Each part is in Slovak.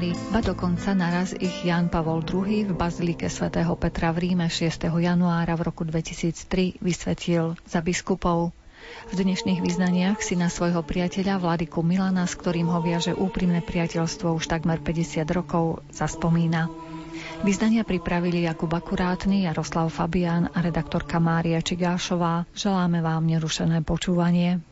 misionári, ba dokonca naraz ich Jan Pavol II v Bazilike svätého Petra v Ríme 6. januára v roku 2003 vysvetil za biskupov. V dnešných vyznaniach si na svojho priateľa Vladiku Milana, s ktorým ho viaže úprimné priateľstvo už takmer 50 rokov, zaspomína. Vyznania pripravili Jakub Akurátny, Jaroslav Fabián a redaktorka Mária Čigášová. Želáme vám nerušené počúvanie.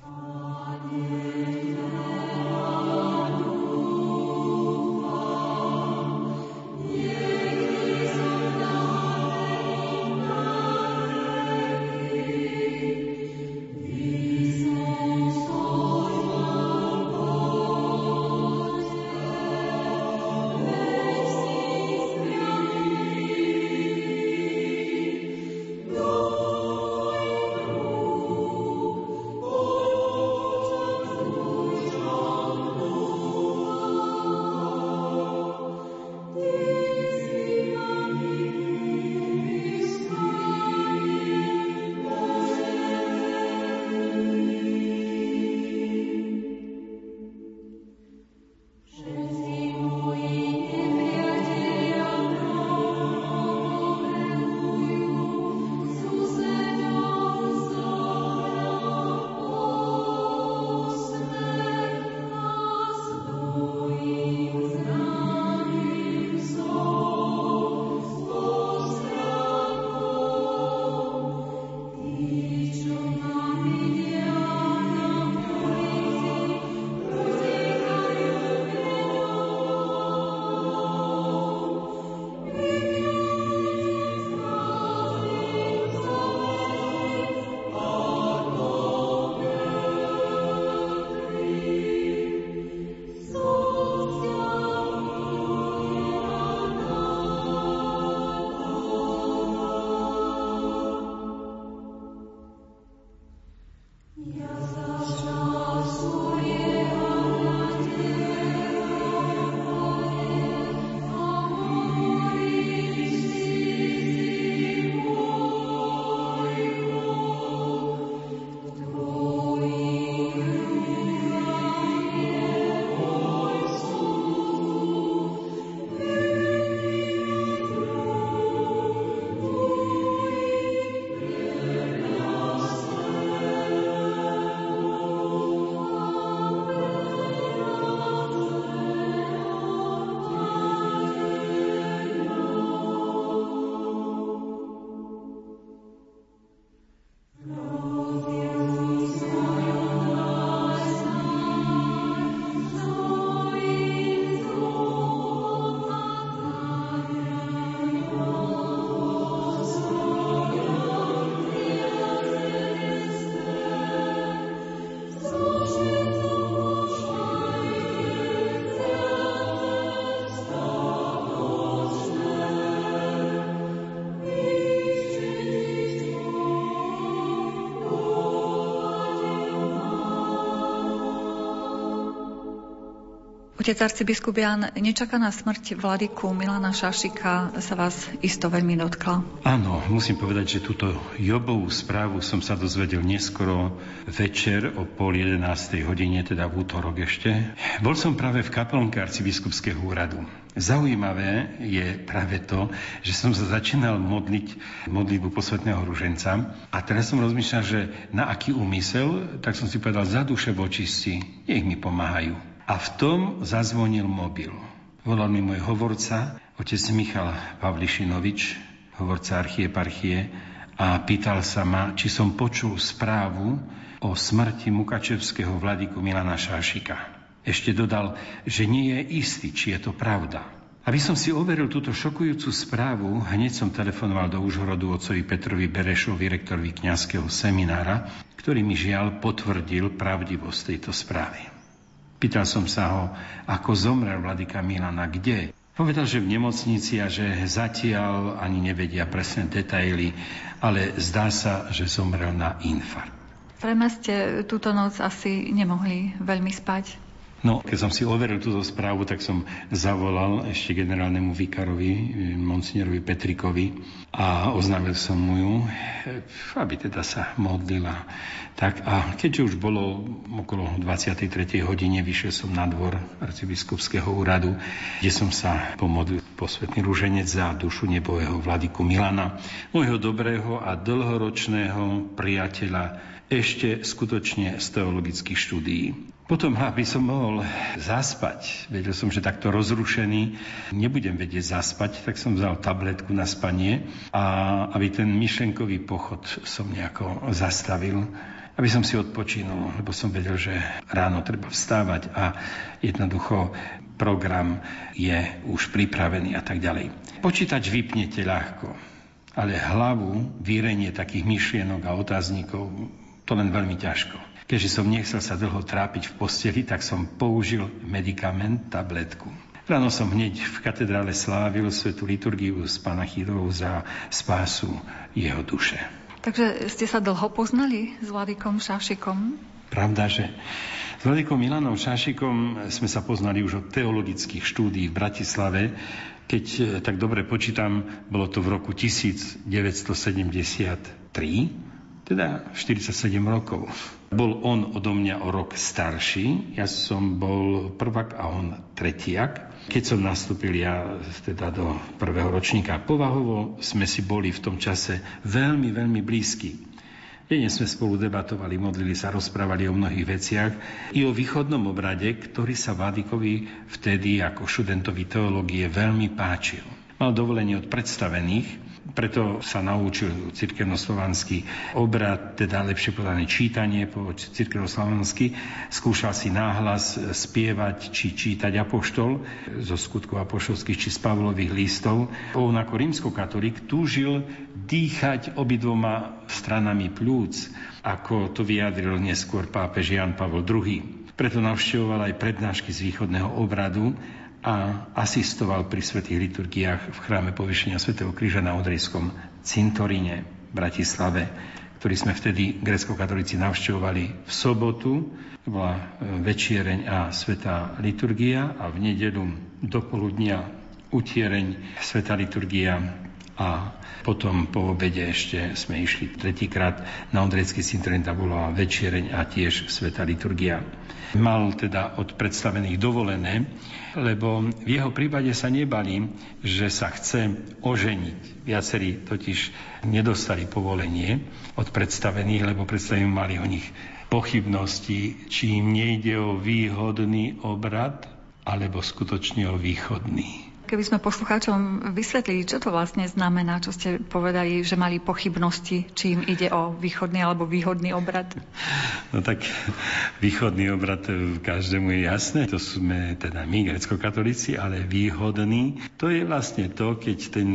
Otec arcibiskup Jan, nečakaná smrť vladyku Milana Šašika sa vás isto veľmi dotkla. Áno, musím povedať, že túto Jobovú správu som sa dozvedel neskoro večer o pol jedenástej hodine, teda v útorok ešte. Bol som práve v kaplnke arcibiskupského úradu. Zaujímavé je práve to, že som sa začínal modliť modlitbu posvetného ruženca a teraz som rozmýšľal, že na aký úmysel, tak som si povedal, za duše vočistí, nech mi pomáhajú. A v tom zazvonil mobil. Volal mi môj hovorca, otec Michal Pavlišinovič, hovorca archieparchie, a pýtal sa ma, či som počul správu o smrti Mukačevského vladiku Milana Šášika. Ešte dodal, že nie je istý, či je to pravda. Aby som si overil túto šokujúcu správu, hneď som telefonoval do Užhorodu otcovi Petrovi Berešovi, rektorovi kňazského seminára, ktorý mi žiaľ potvrdil pravdivosť tejto správy. Pýtal som sa ho, ako zomrel vladyka Milana, kde. Povedal, že v nemocnici a že zatiaľ ani nevedia presné detaily, ale zdá sa, že zomrel na infarkt. Prema ste túto noc asi nemohli veľmi spať. No, keď som si overil túto správu, tak som zavolal ešte generálnemu vikarovi, monsignorovi Petrikovi a oznámil som mu ju, aby teda sa modlila. Tak a keďže už bolo okolo 23. hodine, vyšiel som na dvor arcibiskupského úradu, kde som sa pomodlil posvetný rúženec za dušu nebového vladiku Milana, môjho dobrého a dlhoročného priateľa ešte skutočne z teologických štúdií. Potom, aby som mohol zaspať, vedel som, že takto rozrušený nebudem vedieť zaspať, tak som vzal tabletku na spanie a aby ten myšlenkový pochod som nejako zastavil, aby som si odpočinul, lebo som vedel, že ráno treba vstávať a jednoducho program je už pripravený a tak ďalej. Počítač vypnete ľahko, ale hlavu, vírenie takých myšlienok a otáznikov, to len veľmi ťažko. Keďže som nechcel sa dlho trápiť v posteli, tak som použil medikament, tabletku. Ráno som hneď v katedrále slávil svetú liturgiu s Panachidou za spásu jeho duše. Takže ste sa dlho poznali s Vladikom Šašikom? Pravda, že s Vladikom Milanom Šašikom sme sa poznali už od teologických štúdí v Bratislave, keď eh, tak dobre počítam, bolo to v roku 1973, teda 47 rokov. Bol on odo mňa o rok starší, ja som bol prvak a on tretiak. Keď som nastúpil ja teda do prvého ročníka povahovo, sme si boli v tom čase veľmi, veľmi blízki. Denne sme spolu debatovali, modlili sa, rozprávali o mnohých veciach i o východnom obrade, ktorý sa Vádikovi vtedy ako študentovi teológie veľmi páčil. Mal dovolenie od predstavených, preto sa naučil cirkevnoslovanský obrad, teda lepšie povedané čítanie po cirkevnoslovansky. Skúšal si náhlas spievať či čítať apoštol zo skutkov apoštolských či z Pavlových listov. On ako rímskokatolík túžil dýchať obidvoma stranami plúc, ako to vyjadril neskôr pápež Jan Pavel II. Preto navštevoval aj prednášky z východného obradu a asistoval pri svetých liturgiách v chráme povyšenia svätého Kríža na Odrejskom cintoríne v Bratislave, ktorý sme vtedy grecko-katolíci navštevovali v sobotu. To bola e, večiereň a svetá liturgia a v nedelu do poludnia utiereň svetá liturgia a potom po obede ešte sme išli tretíkrát na Ondrejský cintorín, tam bola večiereň a tiež sveta liturgia. Mal teda od predstavených dovolené, lebo v jeho prípade sa nebali, že sa chce oženiť. Viacerí totiž nedostali povolenie od predstavených, lebo predstavení mali o nich pochybnosti, či im nejde o výhodný obrad, alebo skutočne o východný. Keby sme poslucháčom vysvetlili, čo to vlastne znamená, čo ste povedali, že mali pochybnosti, či im ide o východný alebo výhodný obrad? No tak východný obrad každému je jasné, to sme teda my, grecko-katolíci, ale výhodný, to je vlastne to, keď ten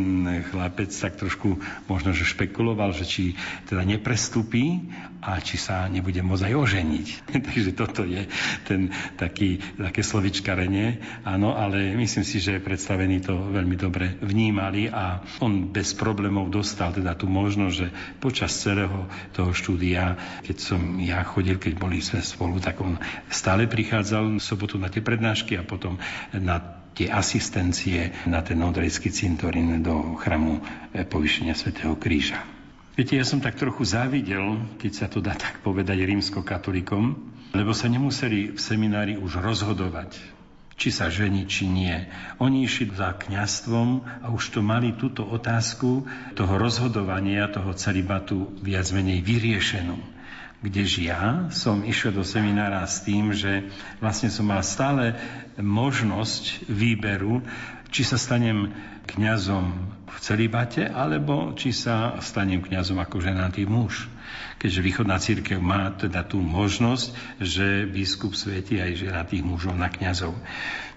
chlapec tak trošku možno, že špekuloval, že či teda neprestupí a či sa nebude môcť aj oženiť. Takže toto je ten taký, také slovičkarenie, áno, ale myslím si, že predstavené pripravení to veľmi dobre vnímali a on bez problémov dostal teda tú možnosť, že počas celého toho štúdia, keď som ja chodil, keď boli sme spolu, tak on stále prichádzal v sobotu na tie prednášky a potom na tie asistencie na ten odrejský cintorín do chramu e, povyšenia svätého Kríža. Viete, ja som tak trochu závidel, keď sa to dá tak povedať rímskokatolikom, lebo sa nemuseli v seminári už rozhodovať či sa žení, či nie. Oni išli za kňastvom a už to mali túto otázku toho rozhodovania, toho celibatu viac menej vyriešenú. Kdež ja som išiel do seminára s tým, že vlastne som mal stále možnosť výberu, či sa stanem kňazom v celibate, alebo či sa stanem kňazom ako ženatý muž keďže východná církev má teda tú možnosť, že biskup svieti aj ženatých mužov na kňazov.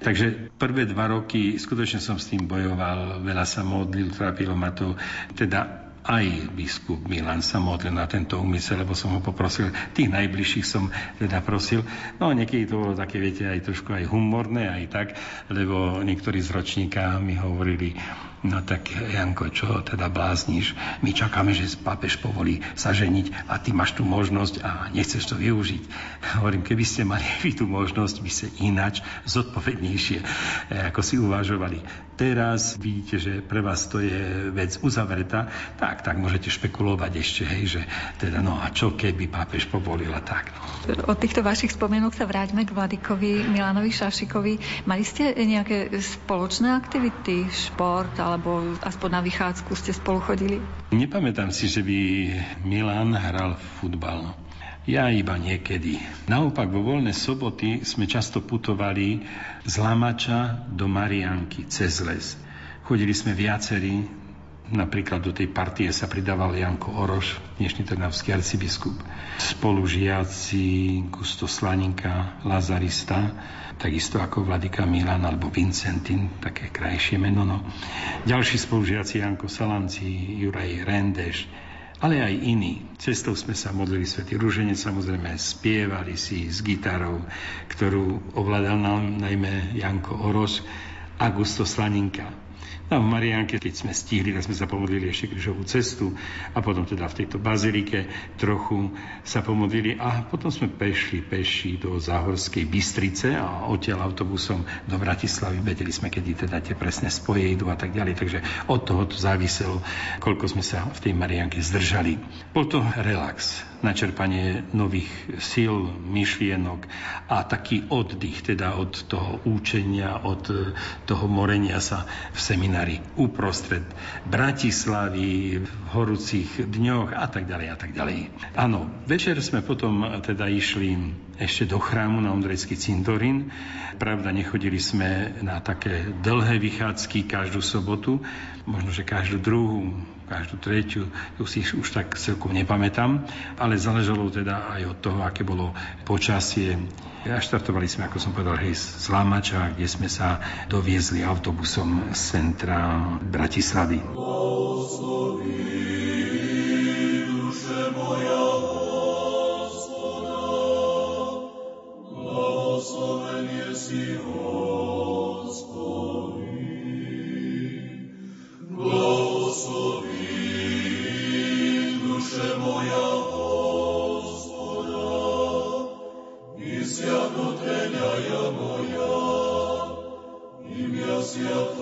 Takže prvé dva roky skutočne som s tým bojoval, veľa sa modlil, trápilo ma to. Teda aj biskup Milan sa modlil na tento úmysel, lebo som ho poprosil, tých najbližších som teda prosil. No niekedy to bolo také, viete, aj trošku aj humorné, aj tak, lebo niektorí z ročníka mi hovorili, No tak Janko, čo teda blázniš? My čakáme, že pápež povolí sa ženiť a ty máš tú možnosť a nechceš to využiť. Hovorím, keby ste mali vy tú možnosť, by ste ináč, zodpovednejšie, eh, ako si uvažovali. Teraz vidíte, že pre vás to je vec uzavretá, tak, tak môžete špekulovať ešte, hej, že teda no a čo keby pápež povolil a tak. No. Od týchto vašich spomienok sa vráťme k Vladikovi Milanovi Šašikovi. Mali ste nejaké spoločné aktivity, šport, alebo aspoň na vychádzku ste spolu chodili? Nepamätám si, že by Milan hral futbal. Ja iba niekedy. Naopak vo voľné soboty sme často putovali z Lamača do Marianky cez les. Chodili sme viacerí, napríklad do tej partie sa pridával Janko Oroš, dnešný trnavský arcibiskup, spolužiaci Gusto Slaninka, Lazarista, takisto ako Vladika Milan alebo Vincentin, také krajšie meno. No. Ďalší spolužiaci Janko Salanci, Juraj Rendeš, ale aj iní. Cestou sme sa modlili Svetý Rúženec, samozrejme spievali si s gitarou, ktorú ovládal nám najmä Janko Oros a Gusto Slaninka. No v Mariánke, keď sme stihli, tak sme sa pomodlili ešte križovú cestu a potom teda v tejto bazilike trochu sa pomodlili a potom sme pešli peši do Záhorskej Bystrice a odtiaľ autobusom do Bratislavy. Vedeli sme, kedy teda tie presné spoje idú a tak ďalej. Takže od toho to záviselo, koľko sme sa v tej Mariánke zdržali. Bol to relax načerpanie nových síl, myšlienok a taký oddych teda od toho účenia, od toho morenia sa v seminári uprostred Bratislavy, v horúcich dňoch a tak ďalej a tak ďalej. Áno, večer sme potom teda išli ešte do chrámu na Ondrejský cintorín. Pravda, nechodili sme na také dlhé vychádzky každú sobotu, možno, že každú druhú, každú tretiu, tu si už tak celkom nepamätám, ale záležalo teda aj od toho, aké bolo počasie. A štartovali sme, ako som povedal, hej, z Lámača, kde sme sa doviezli autobusom z centra Bratislavy. duše moja, your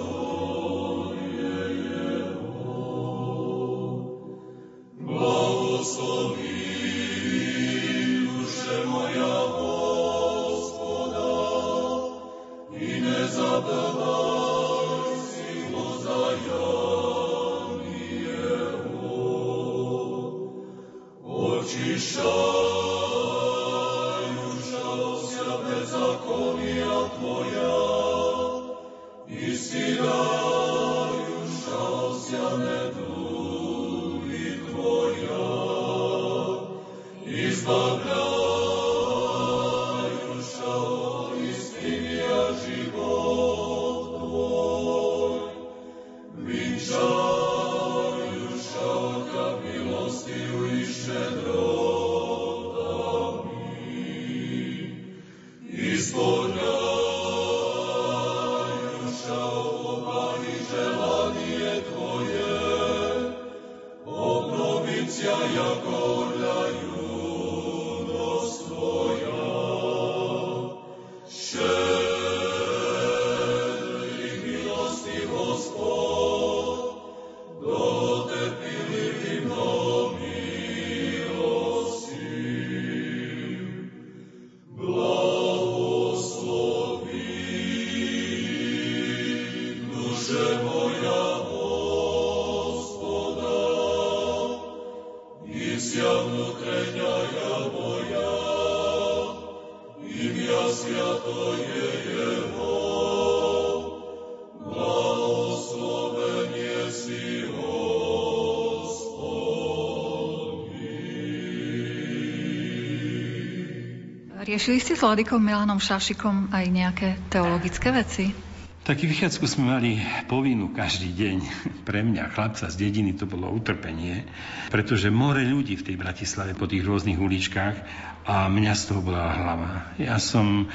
Riešili ste s Vladikom Milanom Šašikom aj nejaké teologické veci? Taký vychádzku sme mali povinnú každý deň. Pre mňa, chlapca z dediny, to bolo utrpenie, pretože more ľudí v tej Bratislave po tých rôznych uličkách a mňa z toho bola hlava. Ja som e,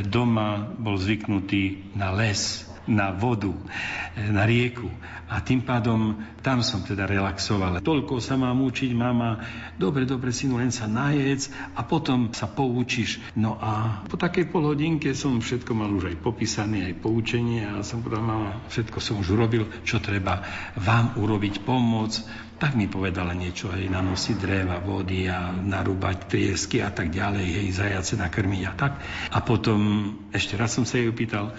doma bol zvyknutý na les, na vodu, e, na rieku. A tým pádom tam som teda relaxoval. Toľko sa mám učiť, mama, dobre, dobre, synu, len sa najedz a potom sa poučíš. No a po takej polhodinke som všetko mal už aj popísané, aj poučenie a som povedal, mama, všetko som už urobil, čo treba vám urobiť, pomoc. Tak mi povedala niečo, hej, nanosiť dreva, vody a narúbať triesky a tak ďalej, hej, zajace nakrmiť a tak. A potom ešte raz som sa jej opýtal,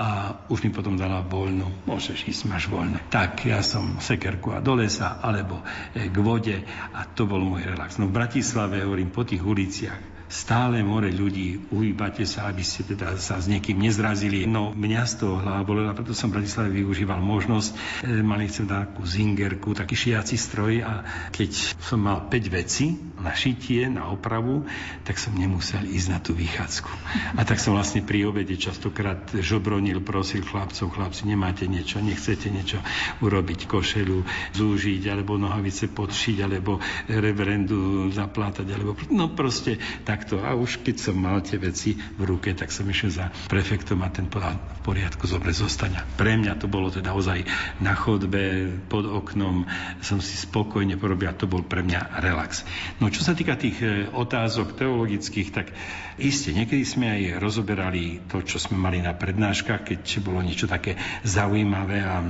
a už mi potom dala voľnú. Môžeš ísť, máš voľné. Tak ja som sekerku a do lesa, alebo e, k vode a to bol môj relax. No v Bratislave, hovorím, po tých uliciach stále more ľudí, uhýbate sa, aby ste teda sa s niekým nezrazili. No mňa z toho hlava bolela, preto som v Bratislave využíval možnosť. E, mali som takú zingerku, taký šiaci stroj a keď som mal 5 veci na šitie, na opravu, tak som nemusel ísť na tú vychádzku. A tak som vlastne pri obede častokrát žobronil, prosil chlapcov, chlapci, nemáte niečo, nechcete niečo urobiť, košelu zúžiť, alebo nohavice podšiť, alebo reverendu zaplátať, alebo no proste tak takto. A už keď som mal tie veci v ruke, tak som išiel za prefektom a ten povedal, v poriadku, zobre, zostaňa. Pre mňa to bolo teda ozaj na chodbe, pod oknom, som si spokojne porobil a to bol pre mňa relax. No čo sa týka tých e, otázok teologických, tak iste, niekedy sme aj rozoberali to, čo sme mali na prednáškach, keď bolo niečo také zaujímavé a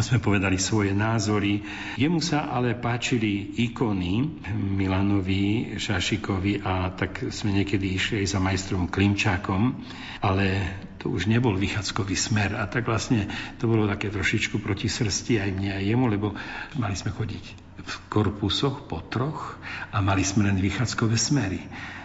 sme povedali svoje názory. Jemu sa ale páčili ikony Milanovi, Šašikovi a tak sme niekedy išli aj za majstrom Klimčákom, ale to už nebol vychádzkový smer a tak vlastne to bolo také trošičku proti srsti aj mne aj jemu, lebo mali sme chodiť v korpusoch po troch a mali sme len vychádzkové smery.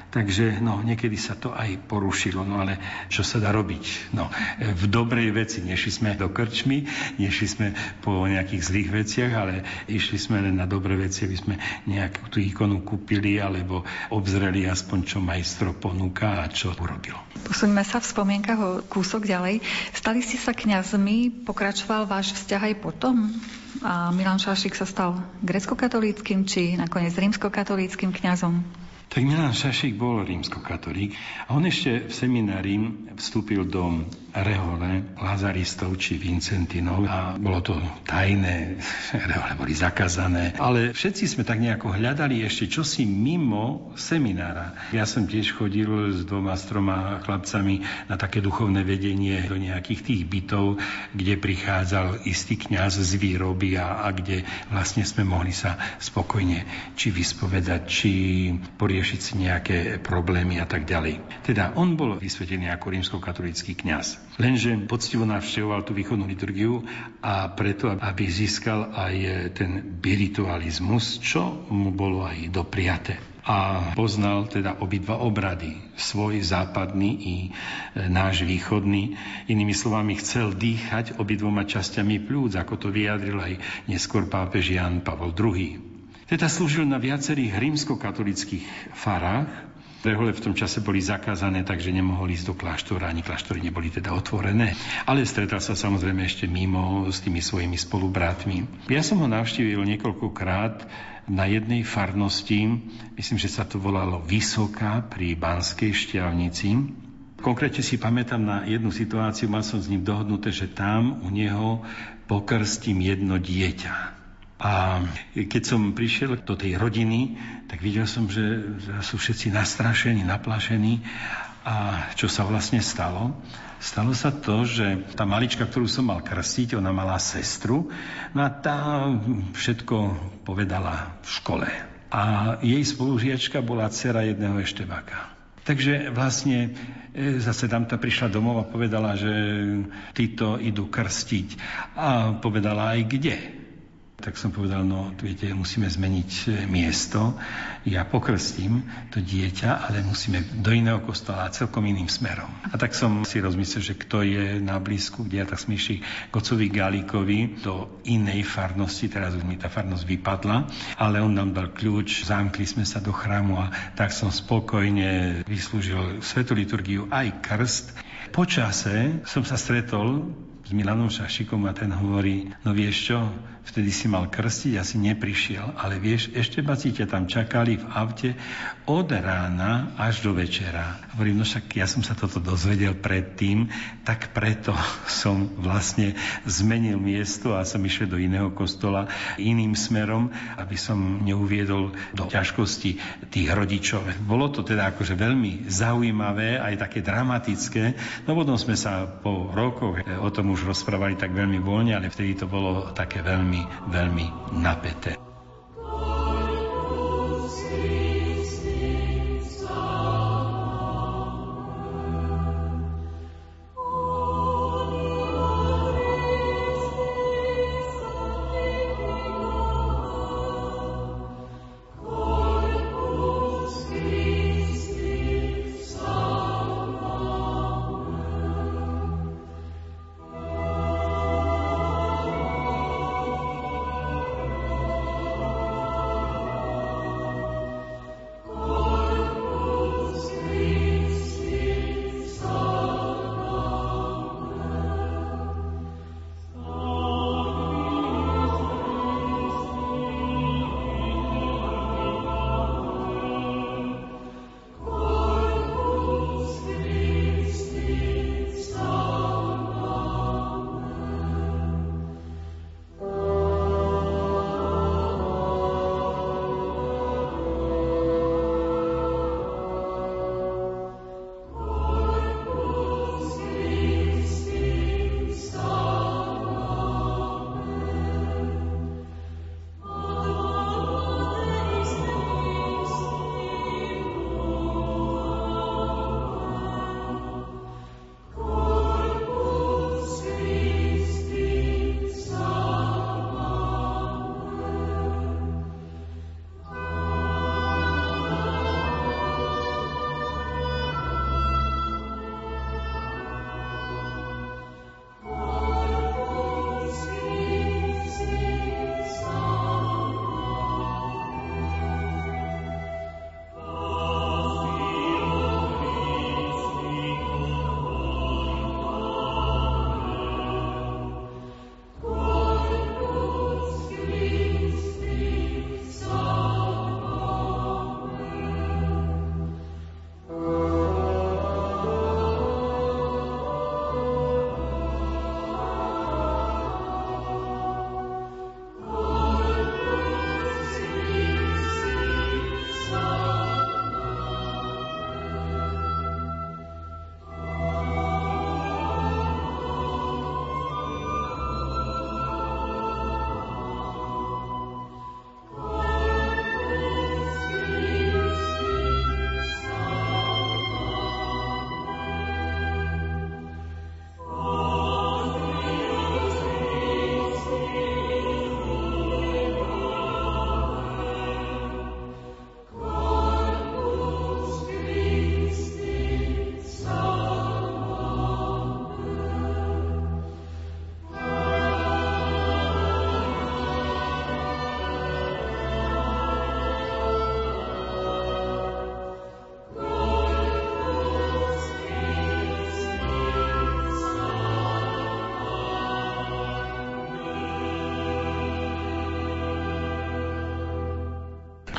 Takže no, niekedy sa to aj porušilo, no ale čo sa dá robiť? No, v dobrej veci nešli sme do krčmy, nešli sme po nejakých zlých veciach, ale išli sme len na dobré veci, aby sme nejakú tú ikonu kúpili alebo obzreli aspoň, čo majstro ponúka a čo urobil. Posuňme sa v spomienkach o kúsok ďalej. Stali ste sa kňazmi, pokračoval váš vzťah aj potom? A Milan Šašik sa stal grecko-katolíckým či nakoniec rímsko-katolíckým kňazom? Tak Milan Šašik bol rímskokatolík a on ešte v seminári vstúpil do rehole Lazaristov či Vincentinov a bolo to tajné, rehole boli zakázané, ale všetci sme tak nejako hľadali ešte čosi mimo seminára. Ja som tiež chodil s dvoma, s troma chlapcami na také duchovné vedenie do nejakých tých bytov, kde prichádzal istý kňaz z výroby a, a kde vlastne sme mohli sa spokojne či vyspovedať, či poriadať riešiť si nejaké problémy a tak ďalej. Teda on bol vysvetený ako rímskokatolický kňaz. Lenže poctivo navštevoval tú východnú liturgiu a preto, aby získal aj ten biritualizmus, čo mu bolo aj dopriate a poznal teda obidva obrady, svoj západný i e, náš východný. Inými slovami, chcel dýchať obidvoma časťami plúc, ako to vyjadril aj neskôr pápež Jan Pavol II. Teda slúžil na viacerých rímskokatolických farách. Rehole v tom čase boli zakázané, takže nemohol ísť do kláštora, ani kláštory neboli teda otvorené. Ale stretal sa samozrejme ešte mimo s tými svojimi spolubratmi. Ja som ho navštívil niekoľkokrát na jednej farnosti, myslím, že sa to volalo Vysoká pri Banskej šťavnici. Konkrétne si pamätám na jednu situáciu, mal som s ním dohodnuté, že tam u neho pokrstím jedno dieťa. A keď som prišiel do tej rodiny, tak videl som, že sú všetci nastrašení, naplašení. A čo sa vlastne stalo? Stalo sa to, že tá malička, ktorú som mal krstiť, ona mala sestru, no a tá všetko povedala v škole. A jej spolužiačka bola dcera jedného eštebaka. Takže vlastne e, zase tamta prišla domov a povedala, že títo idú krstiť. A povedala aj kde. Tak som povedal, no viete, musíme zmeniť e, miesto. Ja pokrstím to dieťa, ale musíme do iného kostola celkom iným smerom. A tak som si rozmyslel, že kto je na blízku, kde ja tak sme išli Kocovi Galíkovi do inej farnosti, teraz už mi tá farnosť vypadla, ale on nám dal kľúč, zamkli sme sa do chrámu a tak som spokojne vyslúžil svetú liturgiu aj krst. Po čase som sa stretol s Milanom Šašikom a ten hovorí, no vieš čo, vtedy si mal krstiť a si neprišiel, ale vieš, ešte si ťa tam čakali v aute od rána až do večera. Hovorím, no však ja som sa toto dozvedel predtým, tak preto som vlastne zmenil miesto a som išiel do iného kostola iným smerom, aby som neuviedol do ťažkosti tých rodičov. Bolo to teda akože veľmi zaujímavé, aj také dramatické, no potom sme sa po rokoch o tom už rozprávali tak veľmi voľne, ale vtedy to bolo také veľmi, veľmi napäté.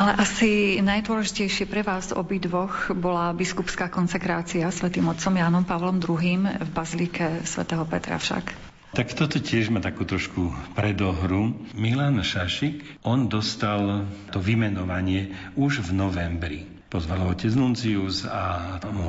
Ale asi najdôležitejšie pre vás obidvoch bola biskupská konsekrácia svätým otcom Jánom Pavlom II v bazilike svätého Petra však. Tak toto tiež má takú trošku predohru. Milan Šašik, on dostal to vymenovanie už v novembri pozval ho otec Nuncius a mu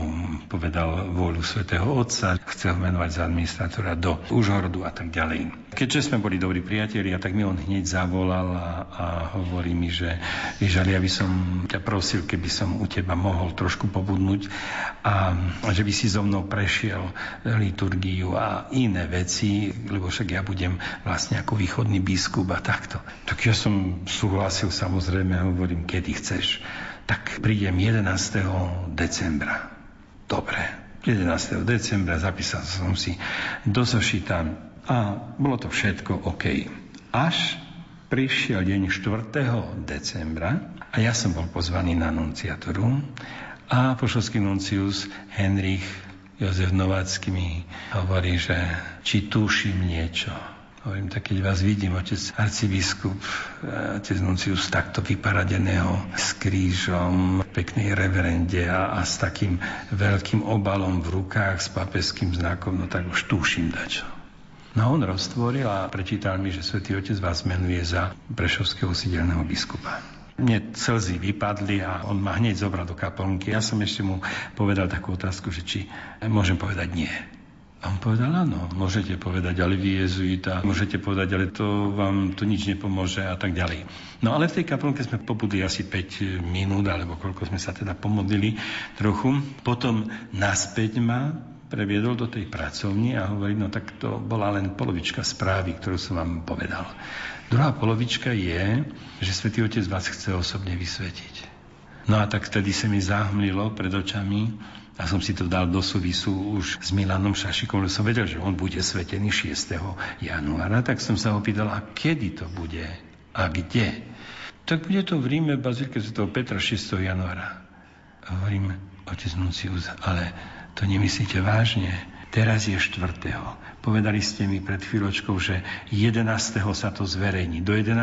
povedal vôľu svätého Otca, chcel menovať za administrátora do Užhorodu a tak ďalej. Keďže sme boli dobrí priatelia, tak mi on hneď zavolal a, a hovorí mi, že ale ja by som ťa prosil, keby som u teba mohol trošku pobudnúť a, a že by si so mnou prešiel liturgiu a iné veci, lebo však ja budem vlastne ako východný biskup a takto. Tak ja som súhlasil samozrejme, hovorím, kedy chceš tak prídem 11. decembra. Dobre, 11. decembra zapísal som si do zošita a bolo to všetko OK. Až prišiel deň 4. decembra a ja som bol pozvaný na nunciaturu a pošovský nuncius Henrich Jozef Novácky mi hovorí, že či tuším niečo. Hovorím, tak keď vás vidím, otec arcibiskup, otec Nuncius, takto vyparadeného s krížom, peknej reverende a, a s takým veľkým obalom v rukách, s papeským znakom, no tak už tuším dačo. No on roztvoril a prečítal mi, že svätý Otec vás menuje za prešovského sídelného biskupa. Mne slzy vypadli a on ma hneď zobral do kaplnky. Ja som ešte mu povedal takú otázku, že či môžem povedať nie. A on povedal, áno, môžete povedať, ale vy jezuita, môžete povedať, ale to vám to nič nepomôže a tak ďalej. No ale v tej kaplnke sme pobudli asi 5 minút, alebo koľko sme sa teda pomodlili trochu. Potom naspäť ma previedol do tej pracovny a hovorí, no tak to bola len polovička správy, ktorú som vám povedal. Druhá polovička je, že Svetý Otec vás chce osobne vysvetiť. No a tak vtedy sa mi zahmlilo pred očami a som si to dal do súvisu už s Milanom Šašikom, lebo som vedel, že on bude svetený 6. januára, tak som sa opýtal, a kedy to bude a kde? Tak bude to v Ríme, v Bazilike Sv. Petra 6. januára. A hovorím, otec Nuncius, ale to nemyslíte vážne? Teraz je 4. Povedali ste mi pred chvíľočkou, že 11. sa to zverejní. Do 11.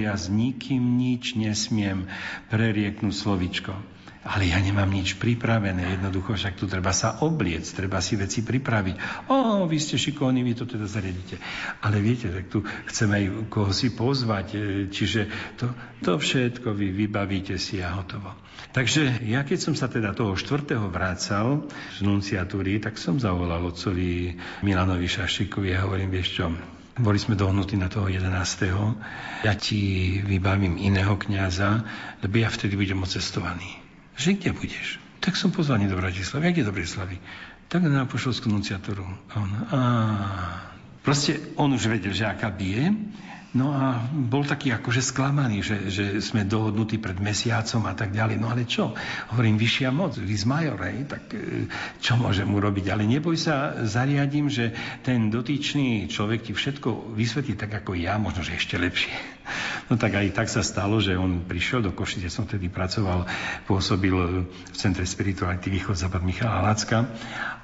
ja s nikým nič nesmiem prerieknúť slovičko ale ja nemám nič pripravené, jednoducho však tu treba sa obliec, treba si veci pripraviť. O, vy ste šikovní, vy to teda zariadíte. Ale viete, tak tu chceme aj koho si pozvať, e, čiže to, to všetko vy vybavíte si a hotovo. Takže ja keď som sa teda toho štvrtého vrácal z nunciatúry, tak som zavolal otcovi Milanovi Šašikovi a hovorím, vieš čo, boli sme dohnutí na toho 11. Ja ti vybavím iného kňaza, lebo ja vtedy budem ocestovaný že kde budeš? Tak som pozvaný do Bratislavy. Jak je do Bratislavy? Tak na pošovskú nunciatúru. A on, a proste on už vedel, že aká bije, No a bol taký akože sklamaný, že, že sme dohodnutí pred mesiacom a tak ďalej. No ale čo? Hovorím, vyššia moc, vis major, hej, tak e, čo môžem urobiť? Ale neboj sa, zariadím, že ten dotyčný človek ti všetko vysvetlí tak ako ja, možno, že ešte lepšie. No tak aj tak sa stalo, že on prišiel do Košice, som vtedy pracoval, pôsobil v Centre spirituality Východ Západ Michala Lacka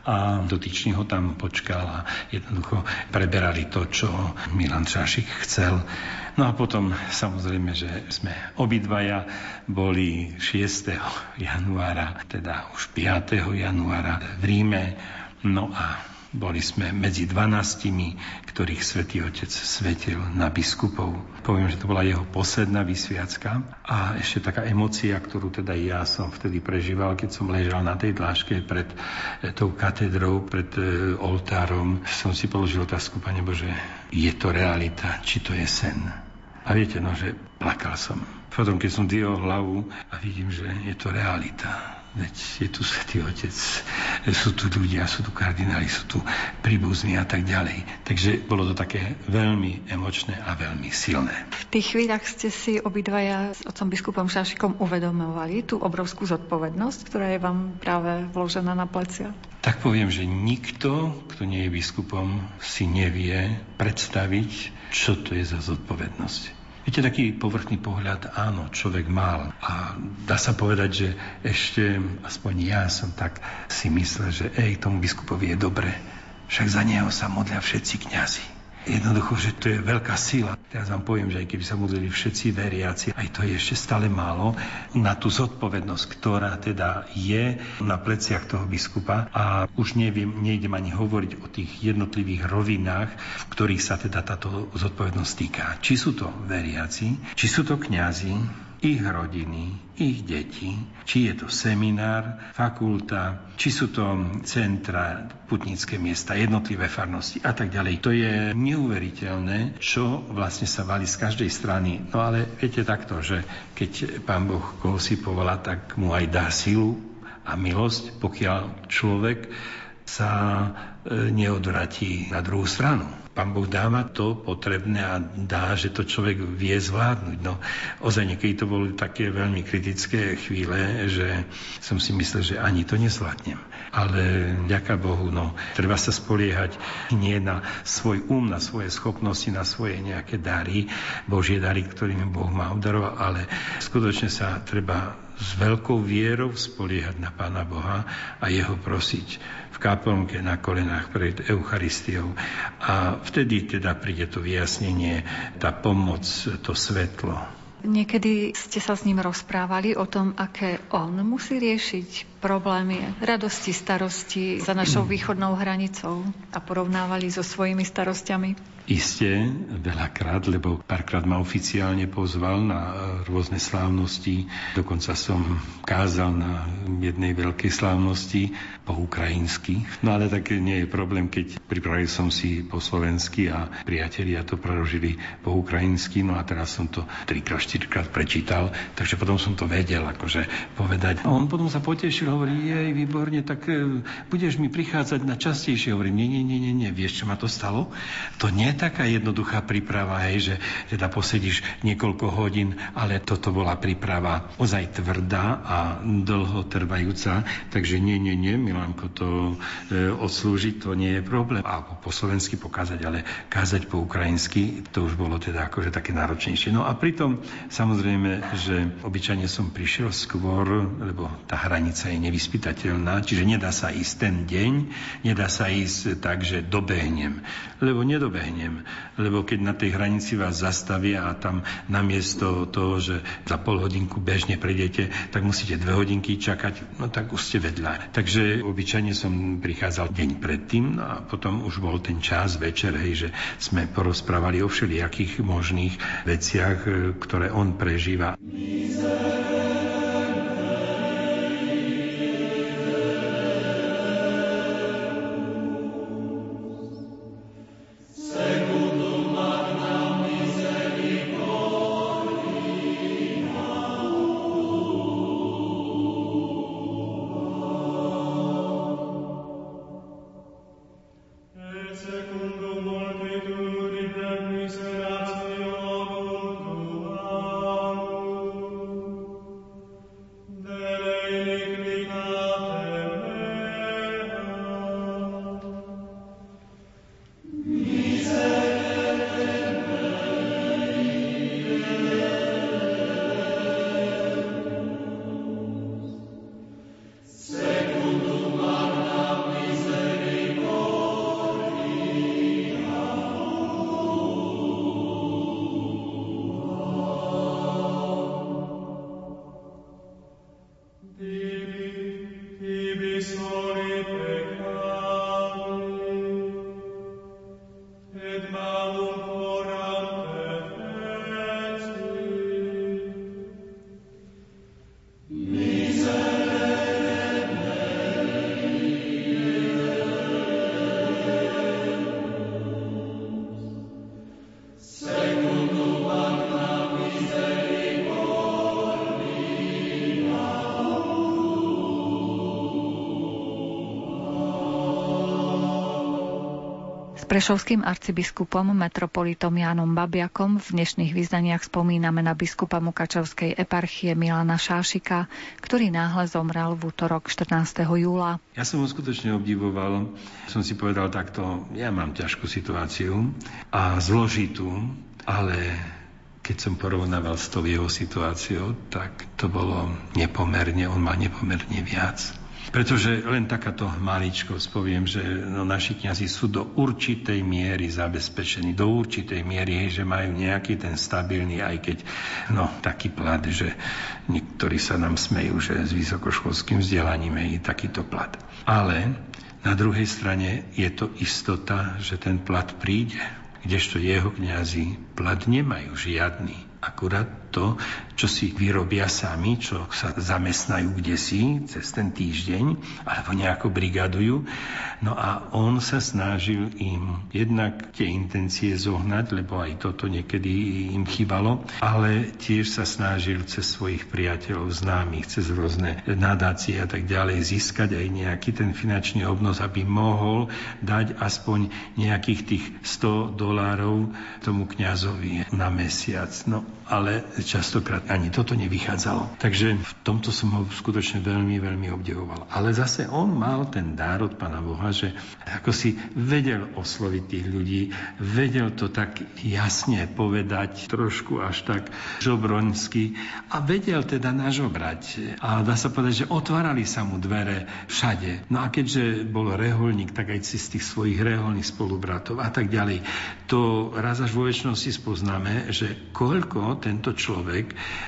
a dotyčný ho tam počkal a jednoducho preberali to, čo Milan Čašik chcel. No a potom samozrejme, že sme obidvaja boli 6. januára, teda už 5. januára v Ríme. No a boli sme medzi dvanáctimi, ktorých svätý Otec svetil na biskupov. Poviem, že to bola jeho posledná vysviacka a ešte taká emocia, ktorú teda ja som vtedy prežíval, keď som ležal na tej dláške pred eh, tou katedrou, pred eh, oltárom. Som si položil otázku, Pane Bože, je to realita, či to je sen? A viete, no, že plakal som. Potom, keď som dýhol hlavu a vidím, že je to realita Veď je tu Svetý Otec, sú tu ľudia, sú tu kardináli, sú tu príbuzní a tak ďalej. Takže bolo to také veľmi emočné a veľmi silné. V tých chvíľach ste si obidvaja s otcom biskupom Šašikom uvedomovali tú obrovskú zodpovednosť, ktorá je vám práve vložená na plecia? Tak poviem, že nikto, kto nie je biskupom, si nevie predstaviť, čo to je za zodpovednosť. Viete, taký povrchný pohľad, áno, človek mal. A dá sa povedať, že ešte, aspoň ja som tak si myslel, že ej, tomu biskupovi je dobre. Však za neho sa modlia všetci kňazi. Jednoducho, že to je veľká sila. Teraz vám poviem, že aj keby sa modlili všetci veriaci, aj to je ešte stále málo na tú zodpovednosť, ktorá teda je na pleciach toho biskupa a už neviem, nejdem ani hovoriť o tých jednotlivých rovinách, v ktorých sa teda táto zodpovednosť týka. Či sú to veriaci, či sú to kňazi, ich rodiny, ich deti, či je to seminár, fakulta, či sú to centra, putnícke miesta, jednotlivé farnosti a tak ďalej. To je neuveriteľné, čo vlastne sa valí z každej strany. No ale viete takto, že keď pán Boh koho si povolá, tak mu aj dá silu a milosť, pokiaľ človek sa e, neodvratí na druhú stranu. Pán Boh dáva to potrebné a dá, že to človek vie zvládnuť. No, ozaj niekedy to boli také veľmi kritické chvíle, že som si myslel, že ani to nezvládnem. Ale ďaká Bohu, no, treba sa spoliehať nie na svoj um, na svoje schopnosti, na svoje nejaké dary, Božie dary, ktorými Boh má obdaroval, ale skutočne sa treba s veľkou vierou spoliehať na Pána Boha a jeho prosiť v kaplnke na kolenách pred Eucharistiou. A vtedy teda príde to vyjasnenie, tá pomoc, to svetlo. Niekedy ste sa s ním rozprávali o tom, aké on musí riešiť problémy, radosti, starosti za našou východnou hranicou a porovnávali so svojimi starostiami. Isté, veľakrát, lebo párkrát ma oficiálne pozval na rôzne slávnosti. Dokonca som kázal na jednej veľkej slávnosti po ukrajinsky. No ale tak nie je problém, keď pripravil som si po slovensky a priatelia to preložili po ukrajinsky. No a teraz som to trikrát, štyrikrát prečítal, takže potom som to vedel akože povedať. A on potom sa potešil, hovorí, jej, výborne, tak e, budeš mi prichádzať na častejšie. Hovorím, nie, nie, nie, nie, nie, vieš, čo ma to stalo? To nie taká jednoduchá príprava, hej, že teda posedíš niekoľko hodín, ale toto bola príprava ozaj tvrdá a dlho trvajúca, takže nie, nie, nie, Milanko, to e, odslúžiť, to nie je problém. A po slovensky pokázať, ale kázať po ukrajinsky, to už bolo teda akože také náročnejšie. No a pritom samozrejme, že obyčajne som prišiel skôr, lebo tá hranica je nevyspytateľná, čiže nedá sa ísť ten deň, nedá sa ísť tak, že dobehnem, lebo nedobehnem. Lebo keď na tej hranici vás zastavia a tam namiesto toho, že za pol hodinku bežne prejdete, tak musíte dve hodinky čakať, no tak už ste vedľa. Takže obyčajne som prichádzal deň predtým no a potom už bol ten čas večer, hej, že sme porozprávali o všelijakých možných veciach, ktoré on prežíva. Miser. Prešovským arcibiskupom metropolitom Jánom Babiakom v dnešných vyznaniach spomíname na biskupa Mukačovskej eparchie Milana Šášika, ktorý náhle zomrel v útorok 14. júla. Ja som ho skutočne obdivoval. Som si povedal takto, ja mám ťažkú situáciu a zložitú, ale keď som porovnával s tou jeho situáciou, tak to bolo nepomerne, on má nepomerne viac. Pretože len takáto maličkosť poviem, že no, naši kňazi sú do určitej miery zabezpečení, do určitej miery, že majú nejaký ten stabilný, aj keď no, taký plat, že niektorí sa nám smejú, že s vysokoškolským vzdelaním je takýto plat. Ale na druhej strane je to istota, že ten plat príde, kdežto jeho kňazi plat nemajú žiadny. Akurát to, čo si vyrobia sami, čo sa zamestnajú kde si cez ten týždeň, alebo nejako brigadujú. No a on sa snažil im jednak tie intencie zohnať, lebo aj toto niekedy im chýbalo, ale tiež sa snažil cez svojich priateľov, známych, cez rôzne nadácie a tak ďalej získať aj nejaký ten finančný obnos, aby mohol dať aspoň nejakých tých 100 dolárov tomu kňazovi na mesiac. No ale častokrát ani toto nevychádzalo. Takže v tomto som ho skutočne veľmi, veľmi obdivoval. Ale zase on mal ten dár od Pána Boha, že ako si vedel osloviť tých ľudí, vedel to tak jasne povedať, trošku až tak žobroňsky a vedel teda nažobrať. A dá sa povedať, že otvárali sa mu dvere všade. No a keďže bol reholník, tak aj si z tých svojich reholných spolubratov a tak ďalej. To raz až vo väčšnosti spoznáme, že koľko tento človek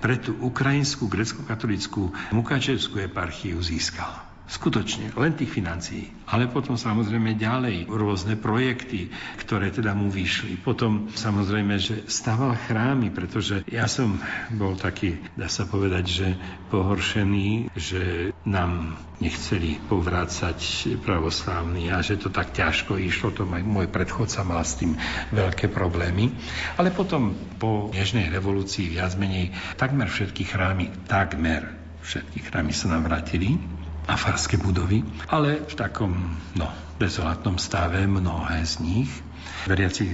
pre tú ukrajinskú grecko-katolickú Mukačevskú eparchiu získal. Skutočne, len tých financií. Ale potom samozrejme ďalej rôzne projekty, ktoré teda mu vyšli. Potom samozrejme, že stával chrámy, pretože ja som bol taký, dá sa povedať, že pohoršený, že nám nechceli povrácať pravoslávny a že to tak ťažko išlo, to môj predchodca mal s tým veľké problémy. Ale potom po Nežnej revolúcii viac menej takmer všetky chrámy, takmer všetky chrámy sa nám vrátili a farské budovy, ale v takom no, dezolatnom stave mnohé z nich. Veriaci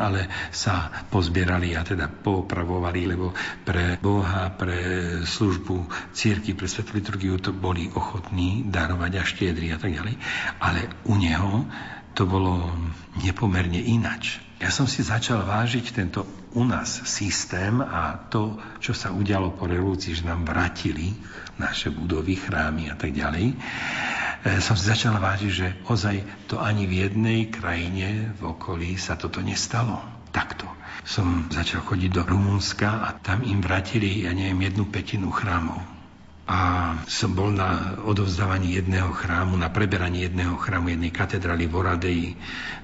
ale sa pozbierali a teda popravovali, lebo pre Boha, pre službu círky, pre svetú liturgiu to boli ochotní darovať a štiedri a tak ďalej. Ale u neho to bolo nepomerne inač. Ja som si začal vážiť tento u nás systém a to, čo sa udialo po revolúcii, že nám vrátili naše budovy, chrámy a tak ďalej, e, som si začal vážiť, že ozaj to ani v jednej krajine v okolí sa toto nestalo. Takto. Som začal chodiť do Rumunska a tam im vrátili, ja neviem, jednu petinu chrámov a som bol na odovzdávaní jedného chrámu, na preberanie jedného chrámu, jednej katedrály v Oradeji.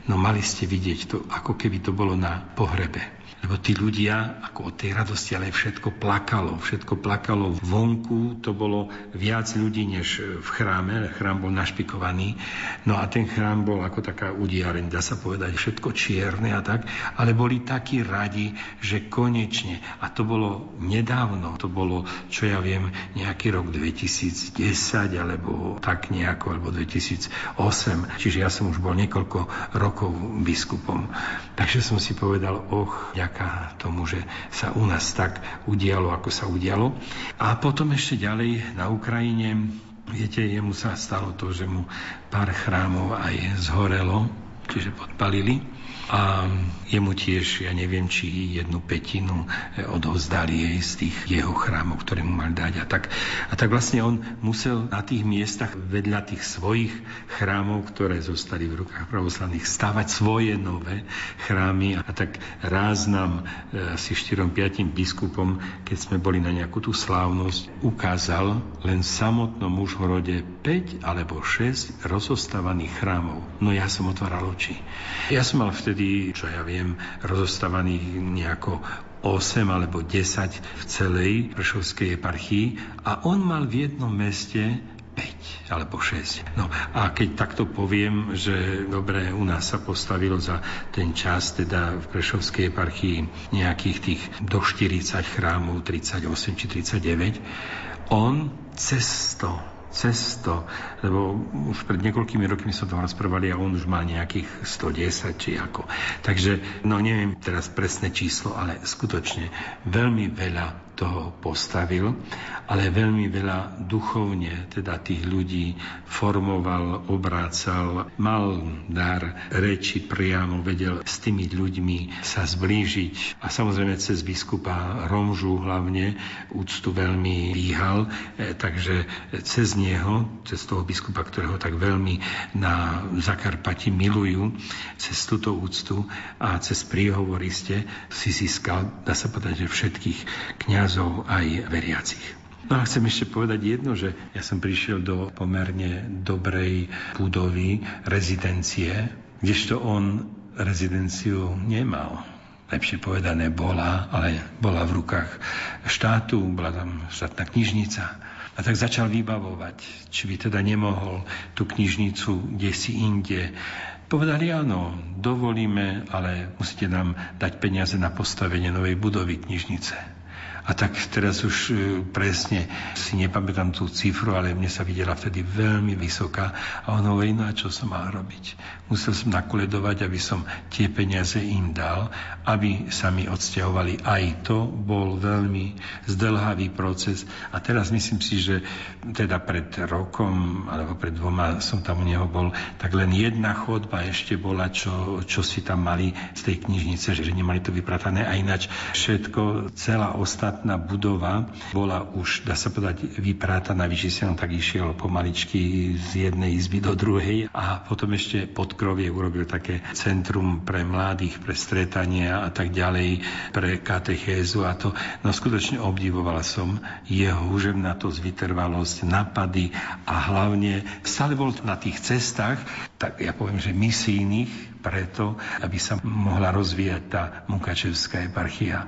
No mali ste vidieť to, ako keby to bolo na pohrebe. Lebo tí ľudia, ako od tej radosti, ale všetko plakalo. Všetko plakalo vonku, to bolo viac ľudí než v chráme. Chrám bol našpikovaný. No a ten chrám bol ako taká udiareň, dá sa povedať, všetko čierne a tak. Ale boli takí radi, že konečne, a to bolo nedávno, to bolo, čo ja viem, nejaký rok 2010 alebo tak nejako, alebo 2008. Čiže ja som už bol niekoľko rokov biskupom. Takže som si povedal, och, vďaka tomu, že sa u nás tak udialo, ako sa udialo. A potom ešte ďalej na Ukrajine, viete, jemu sa stalo to, že mu pár chrámov aj zhorelo, čiže podpalili a jemu tiež, ja neviem, či jednu petinu e, odovzdali jej z tých jeho chrámov, ktoré mu mal dať. A tak, a tak vlastne on musel na tých miestach vedľa tých svojich chrámov, ktoré zostali v rukách pravoslavných, stavať svoje nové chrámy. A tak ráz nám e, asi 4-5 biskupom, keď sme boli na nejakú tú slávnosť, ukázal len v samotnom Užhorode 5 alebo 6 rozostávaných chrámov. No ja som otváral oči. Ja som mal vtedy, čo ja viem, rozostávaných nejako 8 alebo 10 v celej Prešovskej eparchii a on mal v jednom meste 5 alebo 6. No a keď takto poviem, že dobre, u nás sa postavilo za ten čas, teda v Prešovskej eparchii nejakých tých do 40 chrámov, 38 či 39, on cez to cesto, lebo už pred niekoľkými rokmi sa to rozprávali a on už má nejakých 110 či ako. Takže, no neviem teraz presné číslo, ale skutočne veľmi veľa toho postavil, ale veľmi veľa duchovne teda tých ľudí formoval, obrácal, mal dar reči priamo, vedel s tými ľuďmi sa zblížiť a samozrejme cez biskupa Romžu hlavne úctu veľmi výhal, e, takže cez neho, cez toho biskupa, ktorého tak veľmi na Zakarpati milujú, cez túto úctu a cez príhovory ste si získal, dá sa povedať, že všetkých kňazov aj veriacich. No a chcem ešte povedať jedno, že ja som prišiel do pomerne dobrej budovy, rezidencie, kdežto on rezidenciu nemal. Lepšie povedané bola, ale bola v rukách štátu, bola tam štátna knižnica. A tak začal vybavovať, či by teda nemohol tú knižnicu kde si inde Povedali áno, dovolíme, ale musíte nám dať peniaze na postavenie novej budovy knižnice. A tak teraz už e, presne si nepamätám tú cifru, ale mne sa videla vtedy veľmi vysoká a on hovorí, no a čo som mal robiť? Musel som nakoledovať, aby som tie peniaze im dal, aby sa mi odsťahovali. Aj to bol veľmi zdlhavý proces a teraz myslím si, že teda pred rokom alebo pred dvoma som tam u neho bol, tak len jedna chodba ešte bola, čo, čo si tam mali z tej knižnice, že nemali to vypratané a ináč všetko, celá ostatná štátna budova bola už, dá sa povedať, vyprátaná, vyčistená, tak išiel pomaličky z jednej izby do druhej a potom ešte pod krovie urobil také centrum pre mladých, pre stretania a tak ďalej, pre katechézu a to. No skutočne obdivovala som jeho húževnatosť, vytrvalosť, napady a hlavne stále bol na tých cestách, tak ja poviem, že misijných, preto, aby sa mohla rozvíjať tá Mukačevská eparchia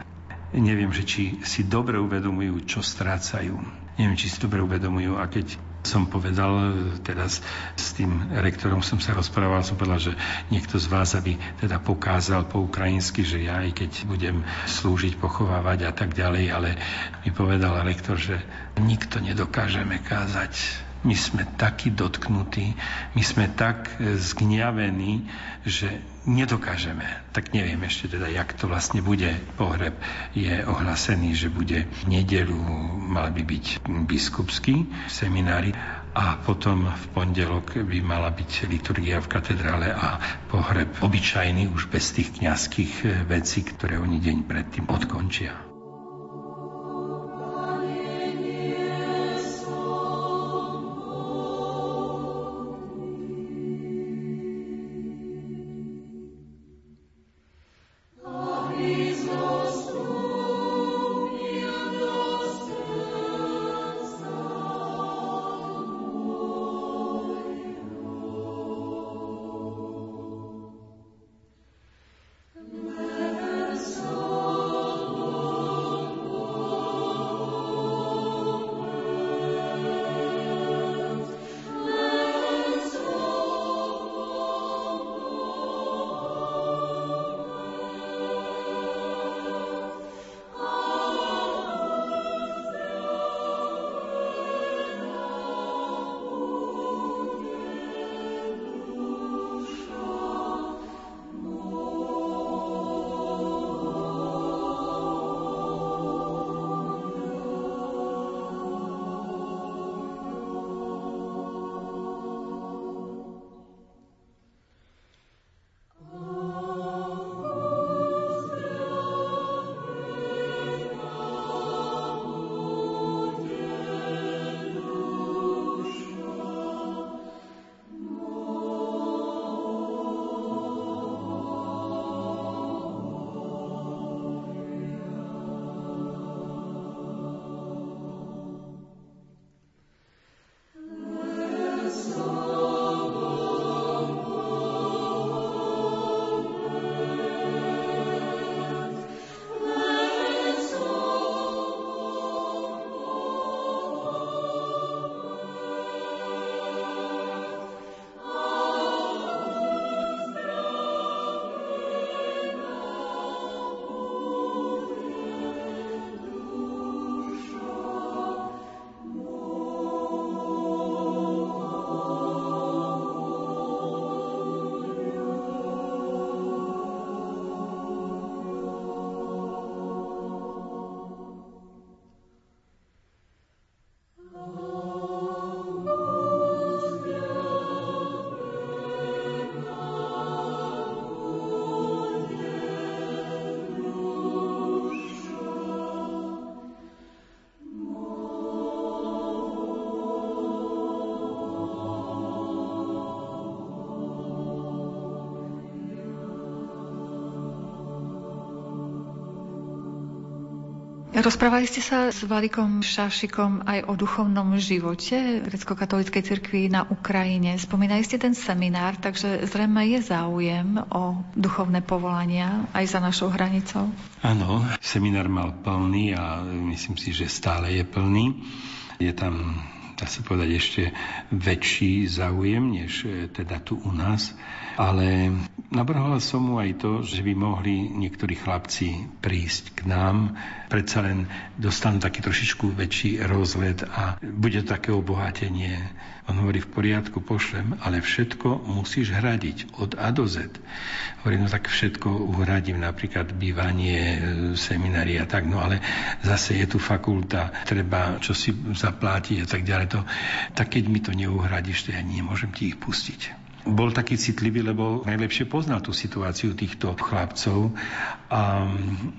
neviem, že či si dobre uvedomujú, čo strácajú. Neviem, či si dobre uvedomujú a keď som povedal, teraz s tým rektorom som sa rozprával, som povedal, že niekto z vás, aby teda pokázal po ukrajinsky, že ja aj keď budem slúžiť, pochovávať a tak ďalej, ale mi povedal rektor, že nikto nedokážeme kázať my sme takí dotknutí, my sme tak zgniavení, že nedokážeme. Tak neviem ešte teda, jak to vlastne bude. Pohreb je ohlasený, že bude v nedelu, mal by byť biskupský seminári a potom v pondelok by mala byť liturgia v katedrále a pohreb obyčajný už bez tých kňazských vecí, ktoré oni deň predtým odkončia. Rozprávali ste sa s Valikom Šašikom aj o duchovnom živote grecko-katolíckej cirkvi na Ukrajine. Spomínali ste ten seminár, takže zrejme je záujem o duchovné povolania aj za našou hranicou. Áno, seminár mal plný a myslím si, že stále je plný. Je tam dá sa povedať, ešte väčší záujem, než e, teda tu u nás. Ale navrhovala som mu aj to, že by mohli niektorí chlapci prísť k nám, predsa len dostanú taký trošičku väčší rozlet a bude to také obohatenie. On hovorí, v poriadku, pošlem, ale všetko musíš hradiť od A do Z. Hovorí, no tak všetko uhradím, napríklad bývanie, e, seminári a tak, no ale zase je tu fakulta, treba čo si zaplatiť a tak ďalej. To, tak keď mi to neuhradíš, to ja nemôžem ti ich pustiť bol taký citlivý, lebo najlepšie poznal tú situáciu týchto chlapcov a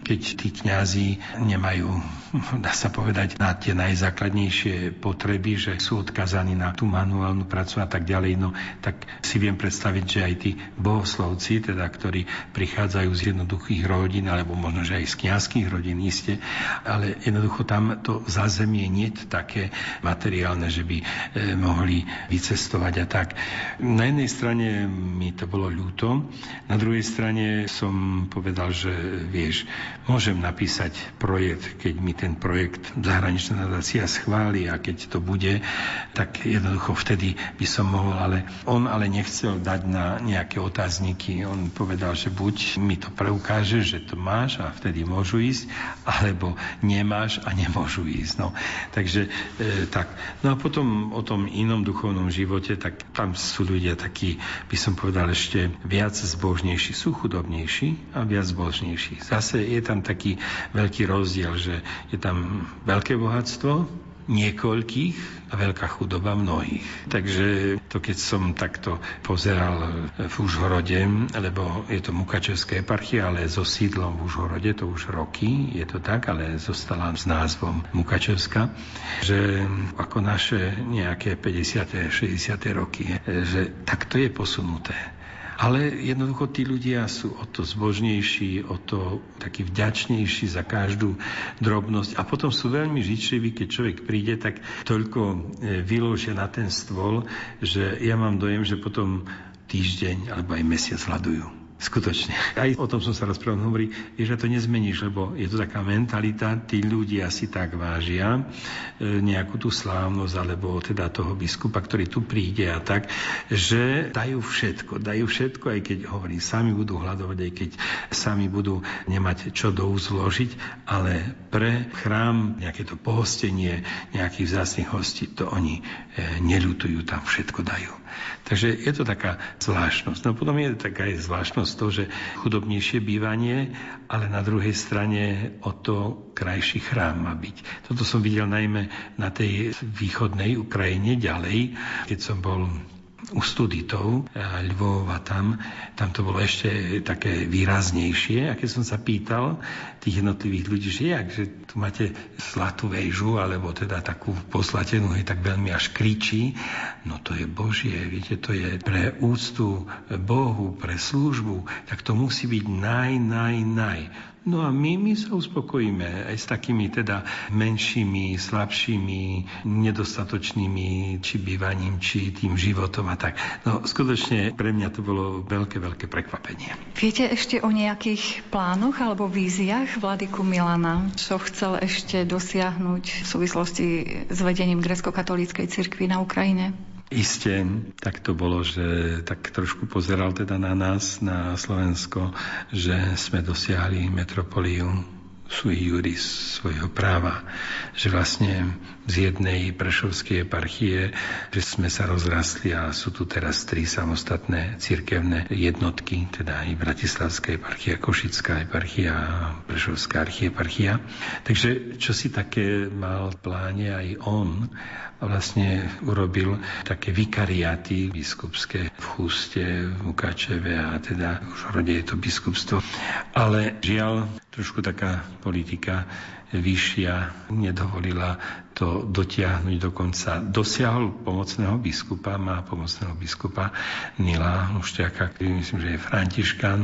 keď tí kňazi nemajú, dá sa povedať, na tie najzákladnejšie potreby, že sú odkazaní na tú manuálnu prácu a tak ďalej, no tak si viem predstaviť, že aj tí bohoslovci, teda, ktorí prichádzajú z jednoduchých rodín, alebo možno, že aj z kňazských rodín, iste, ale jednoducho tam to zázemie nie také materiálne, že by e, mohli vycestovať a tak. Na jednej strane mi to bolo ľúto, na druhej strane som povedal, že vieš, môžem napísať projekt, keď mi ten projekt zahraničná nadácia schváli a keď to bude, tak jednoducho vtedy by som mohol, ale on ale nechcel dať na nejaké otázniky. On povedal, že buď mi to preukáže, že to máš a vtedy môžu ísť, alebo nemáš a nemôžu ísť. No, takže e, tak. No a potom o tom inom duchovnom živote, tak tam sú ľudia takí takí, by som povedal, ešte viac zbožnejší. Sú chudobnejší a viac zbožnejší. Zase je tam taký veľký rozdiel, že je tam veľké bohatstvo, niekoľkých a veľká chudoba mnohých. Takže to, keď som takto pozeral v Užhorode, lebo je to Mukačevská eparchia, ale so sídlom v Užhorode, to už roky, je to tak, ale zostala s názvom Mukačevská, že ako naše nejaké 50. 60. roky, že takto je posunuté. Ale jednoducho tí ľudia sú o to zbožnejší, o to taký vďačnejší za každú drobnosť. A potom sú veľmi žičliví, keď človek príde, tak toľko e, vylúžia na ten stôl, že ja mám dojem, že potom týždeň alebo aj mesiac hľadujú. Skutočne. Aj o tom som sa rozprával, hovorí, že to nezmeníš, lebo je to taká mentalita, tí ľudia si tak vážia e, nejakú tú slávnosť, alebo teda toho biskupa, ktorý tu príde a tak, že dajú všetko, dajú všetko, aj keď hovorí, sami budú hľadovať, aj keď sami budú nemať čo do zložiť, ale pre chrám, nejaké to pohostenie nejakých vzácných hostí, to oni e, neľutujú, tam všetko dajú. Takže je to taká zvláštnosť. No potom je taká aj zvláštnosť to, že chudobnejšie bývanie, ale na druhej strane o to krajší chrám má byť. Toto som videl najmä na tej východnej Ukrajine ďalej, keď som bol u studitov Ľvova tam, tam to bolo ešte také výraznejšie. A keď som sa pýtal tých jednotlivých ľudí, že jak, že tu máte zlatú väžu, alebo teda takú poslatenú, je tak veľmi až kričí, no to je Božie, viete, to je pre úctu Bohu, pre službu, tak to musí byť naj, naj, naj. No a my, my sa uspokojíme aj s takými teda menšími, slabšími, nedostatočnými, či bývaním, či tým životom a tak. No skutočne pre mňa to bolo veľké, veľké prekvapenie. Viete ešte o nejakých plánoch alebo víziách Vladyku Milana, čo chcel ešte dosiahnuť v súvislosti s vedením grecko-katolíckej cirkvi na Ukrajine? Isté, tak to bolo, že tak trošku pozeral teda na nás, na Slovensko, že sme dosiahli metropoliu sui juris svojho práva, že vlastne z jednej prešovskej eparchie, že sme sa rozrastli a sú tu teraz tri samostatné cirkevné jednotky, teda aj Bratislavská eparchia, Košická eparchia a Prešovská archieparchia. Takže čo si také mal v pláne aj on, vlastne urobil také vikariáty biskupské v Chúste, v Mukačeve a teda už v rode je to biskupstvo. Ale žiaľ, trošku taká politika vyššia nedovolila to dotiahnuť do konca. Dosiahol pomocného biskupa, má pomocného biskupa Nila Ušťaka, ktorý myslím, že je františkán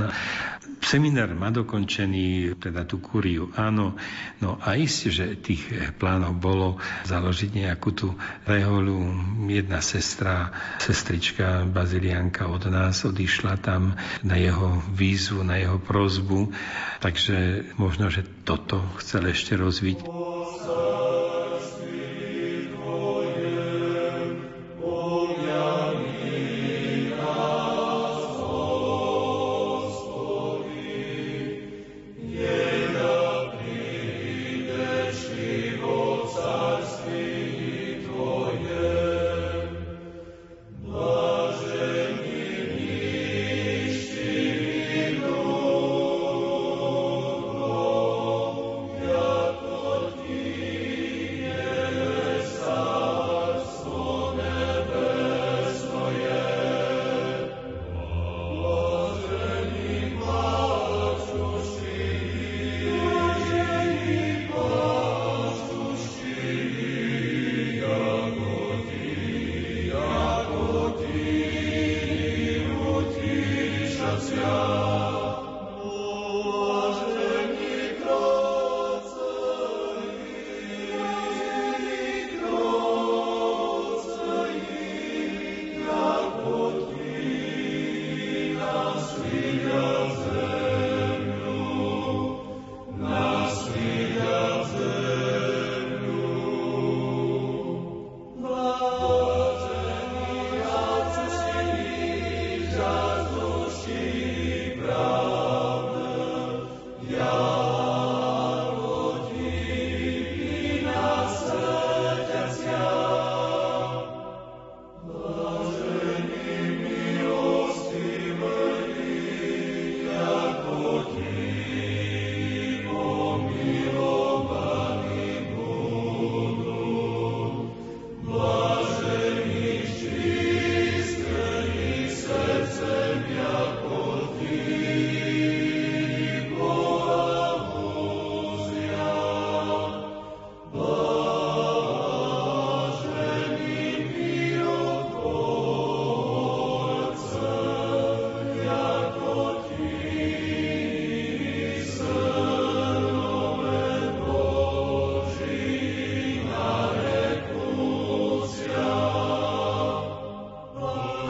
Seminár má dokončený, teda tú kuriu, áno. No a isté, že tých plánov bolo založiť nejakú tú reholu. Jedna sestra, sestrička Bazilianka od nás odišla tam na jeho výzvu, na jeho prozbu. Takže možno, že toto chcel ešte rozviť.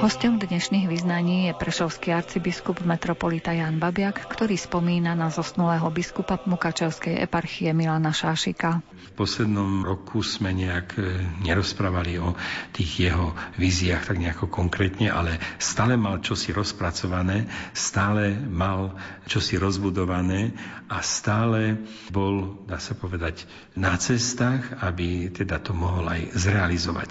Hostom dnešných vyznaní je prešovský arcibiskup metropolita Jan Babiak, ktorý spomína na zosnulého biskupa Mukačevskej eparchie Milana Šášika. V poslednom roku sme nejak e, nerozprávali o tých jeho víziách tak nejako konkrétne, ale stále mal čosi rozpracované, stále mal čosi rozbudované a stále bol, dá sa povedať, na cestách, aby teda to mohol aj zrealizovať.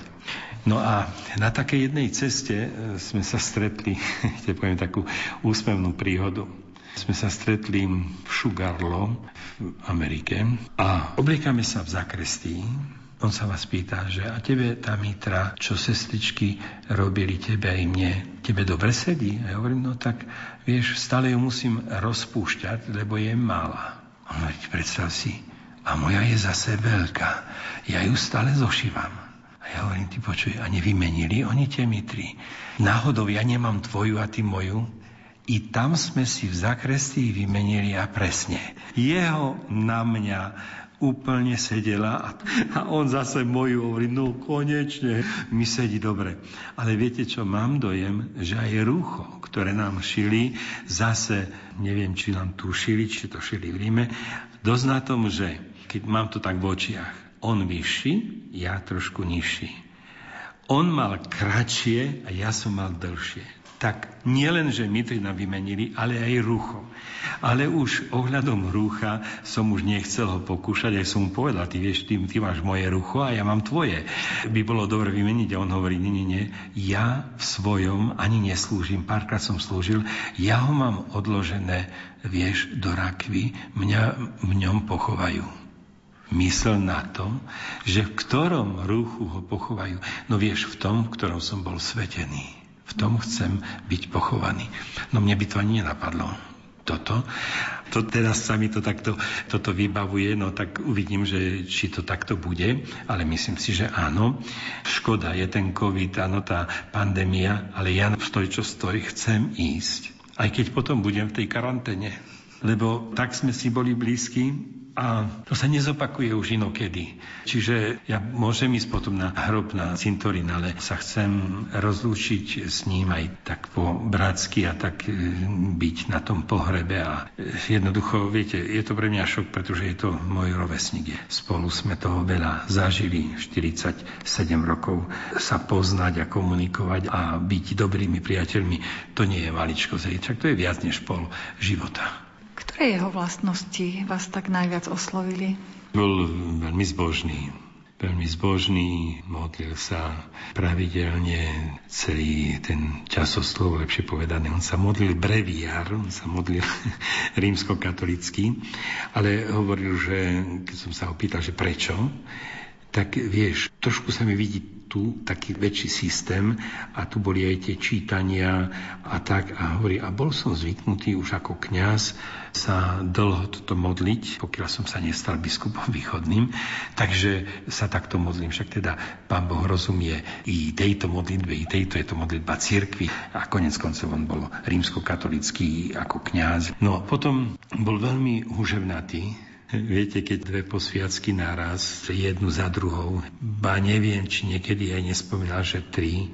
No a na takej jednej ceste e, sme sa stretli, te poviem takú úsmevnú príhodu. Sme sa stretli v Sugarlo v Amerike a obliekame sa v zakrestii. On sa vás pýta, že a tebe tá mitra, čo sestričky robili tebe aj mne, tebe dobre sedí? A ja hovorím, no tak vieš, stále ju musím rozpúšťať, lebo je malá. On hovorí, predstav si, a moja je zase veľká. Ja ju stále zošívam. Ja hovorím, ty počuj, a nevymenili oni tie mitry. Náhodou ja nemám tvoju a ty moju. I tam sme si v zakrestí vymenili a presne. Jeho na mňa úplne sedela a, a on zase moju hovorí, no konečne mi sedí dobre. Ale viete čo, mám dojem, že aj rúcho, ktoré nám šili, zase, neviem, či nám tu šili, či to šili v Ríme, dosť na tom, že keď mám to tak v očiach, on vyšší, ja trošku nižší. On mal kratšie a ja som mal dlhšie. Tak nielen, že mitry nám vymenili, ale aj rucho. Ale už ohľadom rúcha som už nechcel ho pokúšať, aj som mu povedal, ty vieš, ty, ty máš moje rucho a ja mám tvoje. By bolo dobre vymeniť a on hovorí, nie, nie, nie, ja v svojom ani neslúžim, párkrát som slúžil, ja ho mám odložené, vieš, do rakvy, mňa v ňom pochovajú mysel na to, že v ktorom rúchu ho pochovajú. No vieš, v tom, v ktorom som bol svetený. V tom chcem byť pochovaný. No mne by to ani nenapadlo. Toto. To teraz sa mi to takto toto vybavuje, no tak uvidím, že či to takto bude, ale myslím si, že áno. Škoda je ten COVID, áno, tá pandémia, ale ja stoj, čo stoj, chcem ísť. Aj keď potom budem v tej karanténe. Lebo tak sme si boli blízki, a to sa nezopakuje už inokedy. Čiže ja môžem ísť potom na hrob, na cintorín, ale sa chcem rozlúčiť s ním aj tak po bratsky a tak e, byť na tom pohrebe. A e, jednoducho, viete, je to pre mňa šok, pretože je to môj rovesník. Spolu sme toho veľa zažili, 47 rokov sa poznať a komunikovať a byť dobrými priateľmi, to nie je maličko, však to je viac než pol života. Ktoré jeho vlastnosti vás tak najviac oslovili? Bol veľmi zbožný. Veľmi zbožný, modlil sa pravidelne celý ten časoslov, lepšie povedané. On sa modlil breviár, on sa modlil rímsko-katolický, ale hovoril, že keď som sa ho pýtal, že prečo, tak vieš, trošku sa mi vidí tu taký väčší systém a tu boli aj tie čítania a tak a hovorí, a bol som zvyknutý už ako kňaz sa dlho toto modliť, pokiaľ som sa nestal biskupom východným, takže sa takto modlím. Však teda pán Boh rozumie i tejto modlitbe, i tejto je to modlitba cirkvi a konec koncov on bol rímsko-katolický ako kňaz. No potom bol veľmi huževnatý, Viete, keď dve posviacky naraz, jednu za druhou, ba neviem, či niekedy aj nespomínal, že tri,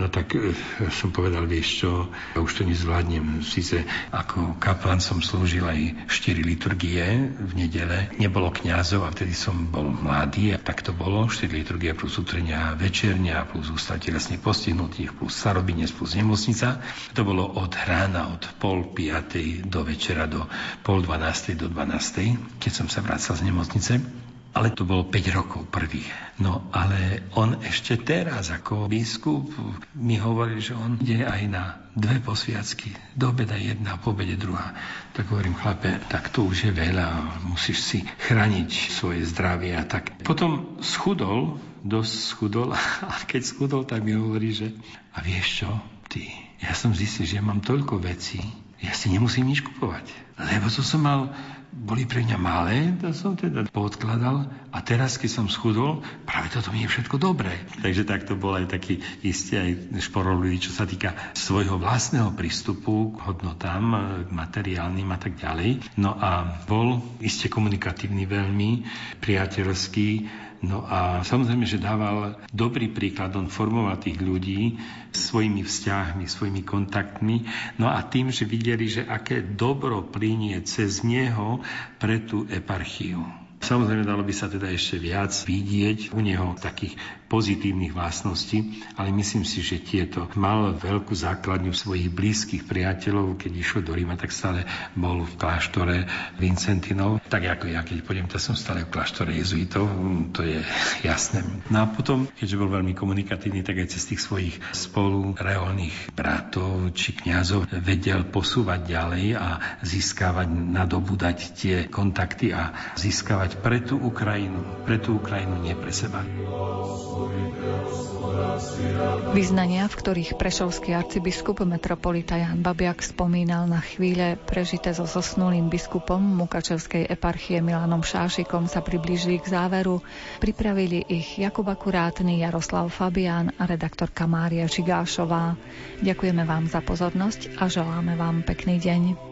No tak e, som povedal, vieš čo, ja už to nezvládnem. Sice ako kaplan som slúžil aj 4 liturgie v nedele. Nebolo kňazov a vtedy som bol mladý a tak to bolo. 4 liturgie plus utrenia večernia plus ústav telesne postihnutých plus starobinec plus nemocnica. To bolo od rána, od pol piatej do večera do pol dvanástej do dvanástej, keď som sa vracal z nemocnice. Ale to bolo 5 rokov prvý. No ale on ešte teraz ako biskup mi hovoril, že on ide aj na dve posviacky. Do obeda jedna, po obede druhá. Tak hovorím, chlape, tak to už je veľa, musíš si chrániť svoje zdravie a tak. Potom schudol, dosť schudol a keď schudol, tak mi hovorí, že a vieš čo, ty, ja som zistil, že ja mám toľko vecí, ja si nemusím nič kupovať. Lebo to som mal boli pre mňa malé, to som teda podkladal a teraz, keď som schudol, práve toto mi je všetko dobré. Takže tak to bol aj taký isté aj šporovlivý, čo sa týka svojho vlastného prístupu k hodnotám, k materiálnym a tak ďalej. No a bol iste komunikatívny veľmi, priateľský, No a samozrejme, že dával dobrý príklad, on formoval tých ľudí svojimi vzťahmi, svojimi kontaktmi, no a tým, že videli, že aké dobro plinie cez neho pre tú eparchiu. Samozrejme, dalo by sa teda ešte viac vidieť u neho takých pozitívnych vlastností, ale myslím si, že tieto mal veľkú základňu svojich blízkych priateľov. Keď išiel do Ríma, tak stále bol v kláštore Vincentinov. Tak ako ja, keď pôjdem, tak som stále v kláštore jezuitov, to je jasné. No a potom, keďže bol veľmi komunikatívny, tak aj cez tých svojich spolu reálnych bratov či kňazov vedel posúvať ďalej a získavať, nadobúdať tie kontakty a získavať pre tú Ukrajinu, pre tú Ukrajinu, nie pre seba. Vyznania, v ktorých prešovský arcibiskup metropolita Jan Babiak spomínal na chvíle prežité so zosnulým biskupom Mukačevskej eparchie Milanom Šášikom sa priblížili k záveru. Pripravili ich Jakub Akurátny, Jaroslav Fabián a redaktorka Mária Čigášová. Ďakujeme vám za pozornosť a želáme vám pekný deň.